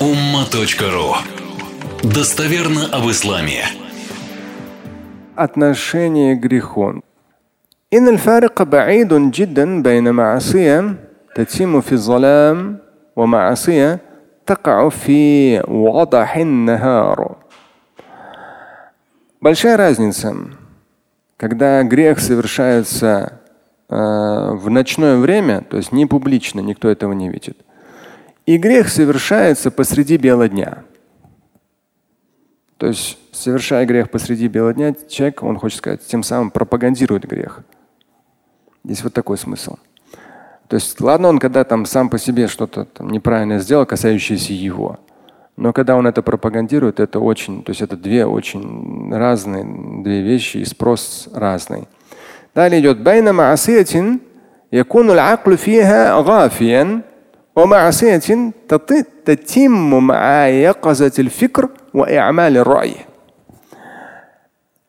umma.ru Достоверно об исламе. Отношение к греху. إن الفارق بعيد جدا بين معصية تتم في الظلام ومعصية تقع في وضح النهار. Большая разница, когда грех совершается э, в ночное время, то есть не публично, никто этого не видит, и грех совершается посреди бела дня. То есть, совершая грех посреди бела дня, человек, он хочет сказать, тем самым пропагандирует грех. Здесь вот такой смысл. То есть, ладно, он когда там сам по себе что-то неправильное сделал, касающееся его. Но когда он это пропагандирует, это очень, то есть это две очень разные две вещи и спрос разный. Далее идет ومعصية تتم مع يقظة الفكر وإعمال الرأي.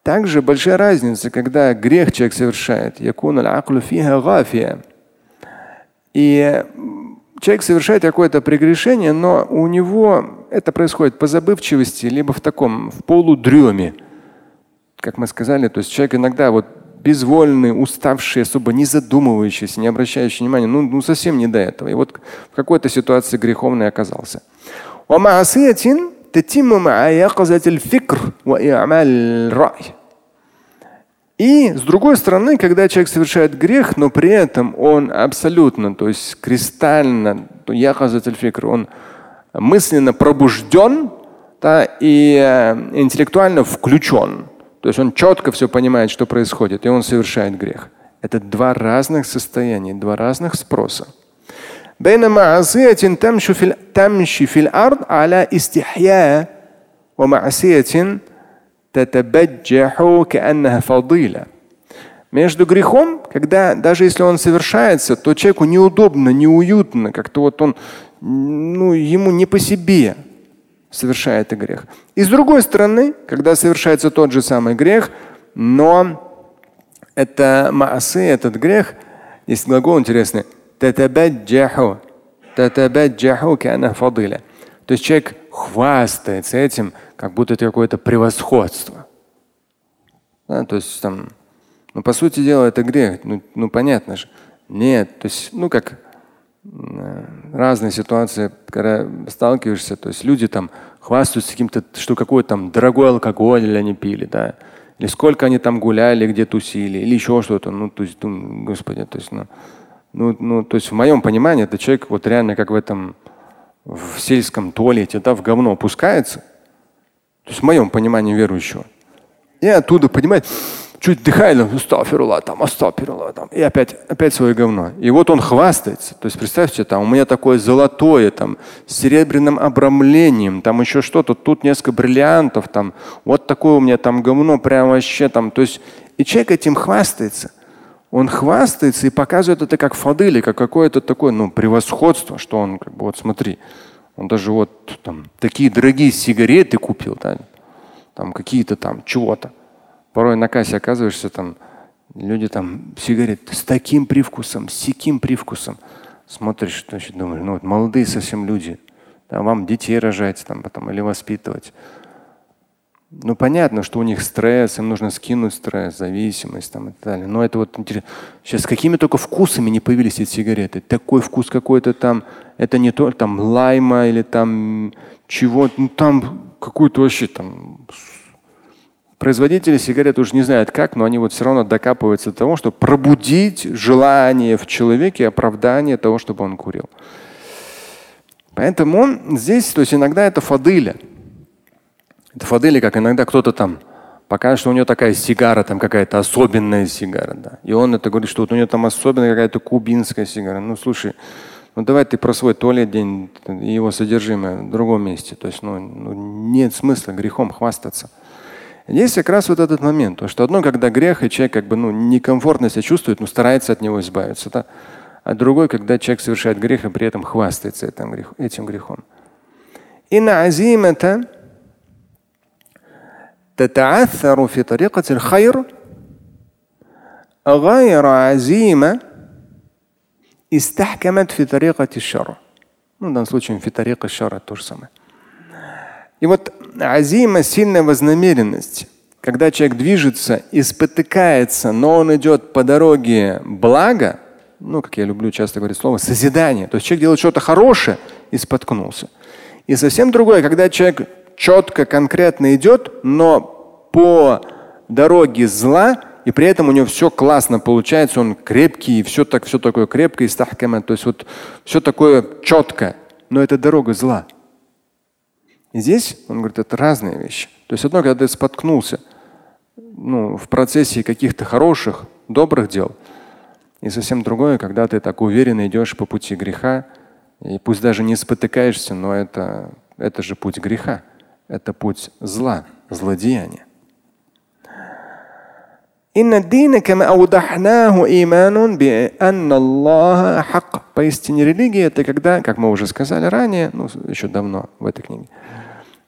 Также большая разница, когда грех человек совершает. Якун аль фиха гафия. И человек совершает какое-то прегрешение, но у него это происходит по забывчивости, либо в таком, в полудреме. Как мы сказали, то есть человек иногда вот безвольный, уставший, особо не задумывающийся, не обращающий внимания, ну, ну совсем не до этого. И вот в какой-то ситуации греховный оказался. И с другой стороны, когда человек совершает грех, но при этом он абсолютно, то есть кристально, он мысленно пробужден да, и э, интеллектуально включен. То есть он четко все понимает, что происходит, и он совершает грех. Это два разных состояния, два разных спроса. بين معصية تمشي في تمشي في الأرض على استحياء ومعصية تتبجح كأنها فضيلة. Между грехом, когда даже если он совершается, то человеку неудобно, неуютно, как-то вот он, ну, ему не по себе совершает это грех. И с другой стороны, когда совершается тот же самый грех, но это маасы, этот грех, есть глагол интересный. То есть человек хвастается этим, как будто это какое-то превосходство. Да, то есть там, ну по сути дела это грех, ну, ну понятно же. Нет, то есть, ну как разные ситуации, когда сталкиваешься, то есть люди там хвастаются каким-то, что какой там дорогой алкоголь или они пили, да, или сколько они там гуляли, где тусили, или еще что-то. Ну, то есть, господи, то есть, ну, ну, ну, то есть в моем понимании это человек вот реально как в этом в сельском туалете, да, в говно опускается. То есть в моем понимании верующего. И оттуда, понимаете, чуть дыхает, астафирулlah, там, астафирулlah, там, и опять, опять свое говно. И вот он хвастается. То есть представьте, там, у меня такое золотое, там, с серебряным обрамлением, там еще что-то, тут несколько бриллиантов, там, вот такое у меня там говно, прям вообще там. То есть, и человек этим хвастается. Он хвастается и показывает это как фадыли, как какое-то такое, ну, превосходство, что он, как бы, вот смотри, он даже вот там такие дорогие сигареты купил, да, там какие-то там чего-то порой на кассе оказываешься там, люди там сигареты с таким привкусом, с сяким привкусом. Смотришь, значит, думаешь, ну вот молодые совсем люди, да, вам детей рожать там, потом, или воспитывать. Ну понятно, что у них стресс, им нужно скинуть стресс, зависимость там, и так далее. Но это вот интересно. Сейчас какими только вкусами не появились эти сигареты. Такой вкус какой-то там, это не то там лайма или там чего, ну там какой-то вообще там Производители сигарет уже не знают как, но они вот все равно докапываются до того, чтобы пробудить желание в человеке, оправдание того, чтобы он курил. Поэтому он здесь, то есть иногда это фадыля. Это фадыли, как иногда кто-то там покажет, что у него такая сигара, там какая-то особенная сигара. Да. И он это говорит, что вот у него там особенная какая-то кубинская сигара. Ну слушай, ну давай ты про свой туалет день и его содержимое в другом месте. То есть ну, ну, нет смысла грехом хвастаться. Здесь как раз вот этот момент, то, что одно, когда грех, и человек как бы ну, некомфортно себя чувствует, но старается от него избавиться. Да? А другой, когда человек совершает грех и при этом хвастается этим, грех, этим грехом. إن عزيمة تتعثر في طريقة الخير غير عزيمة استحكمت في طريقة الشر. Ну, в данном случае фитарика шара то же самое. И вот азима, сильная вознамеренность, когда человек движется и спотыкается, но он идет по дороге блага, ну, как я люблю часто говорить слово, созидание. То есть человек делает что-то хорошее и споткнулся. И совсем другое, когда человек четко, конкретно идет, но по дороге зла, и при этом у него все классно получается, он крепкий, все так, все такое крепкое, истахкама, то есть вот все такое четко, но это дорога зла. И здесь, он говорит, это разные вещи. То есть одно, когда ты споткнулся ну, в процессе каких-то хороших, добрых дел, и совсем другое, когда ты так уверенно идешь по пути греха, и пусть даже не спотыкаешься, но это, это же путь греха, это путь зла, злодеяния. إن الدين كما أوضحناه إيمان بأن الله حق. Поистине религия это когда, как мы уже сказали ранее, ну еще давно в этой книге,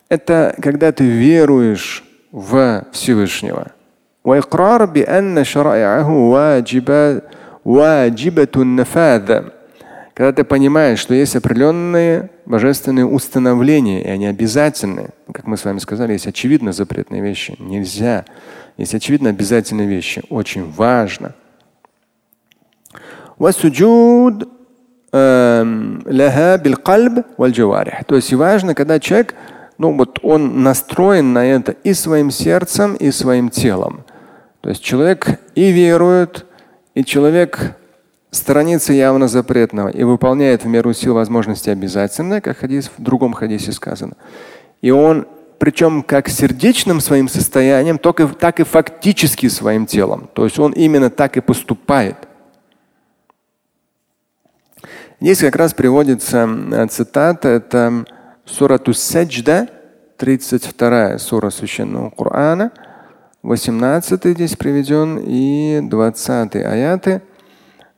это когда ты веруешь в Всевышнего. وإقرار بأن شرائعه واجبة واجبة النفاذ. Когда ты понимаешь, что есть определенные божественные установления, и они обязательны. Как мы с вами сказали, есть очевидно запретные вещи. Нельзя есть очевидно обязательные вещи. Очень важно. وسجود لها بالقلب والجوارح. То есть важно, когда человек, ну вот он настроен на это и своим сердцем, и своим телом. То есть человек и верует, и человек сторонится явно запретного и выполняет в меру сил возможностей обязательно, как хадис, в другом хадисе сказано. И он причем как сердечным своим состоянием, так так и фактически своим телом. То есть он именно так и поступает. Здесь как раз приводится э, цитата, это сурату Саджда, 32 сура Священного Корана, 18 здесь приведен и 20 аяты.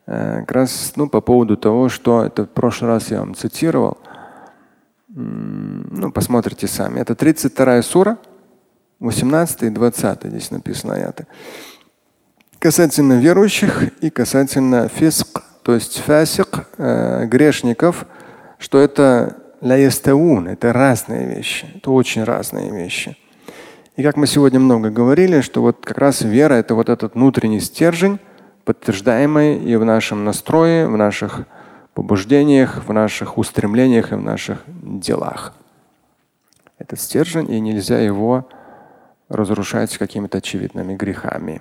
Э, как раз ну, по поводу того, что это в прошлый раз я вам цитировал – ну, посмотрите сами. Это 32 сура, 18 и 20 здесь написано аяты. Касательно верующих и касательно фиск, то есть фасик, э, грешников, что это ляестаун, это разные вещи, это очень разные вещи. И как мы сегодня много говорили, что вот как раз вера это вот этот внутренний стержень, подтверждаемый и в нашем настрое, в наших побуждениях, в наших устремлениях и в наших делах. Это стержень, и нельзя его разрушать какими-то очевидными грехами.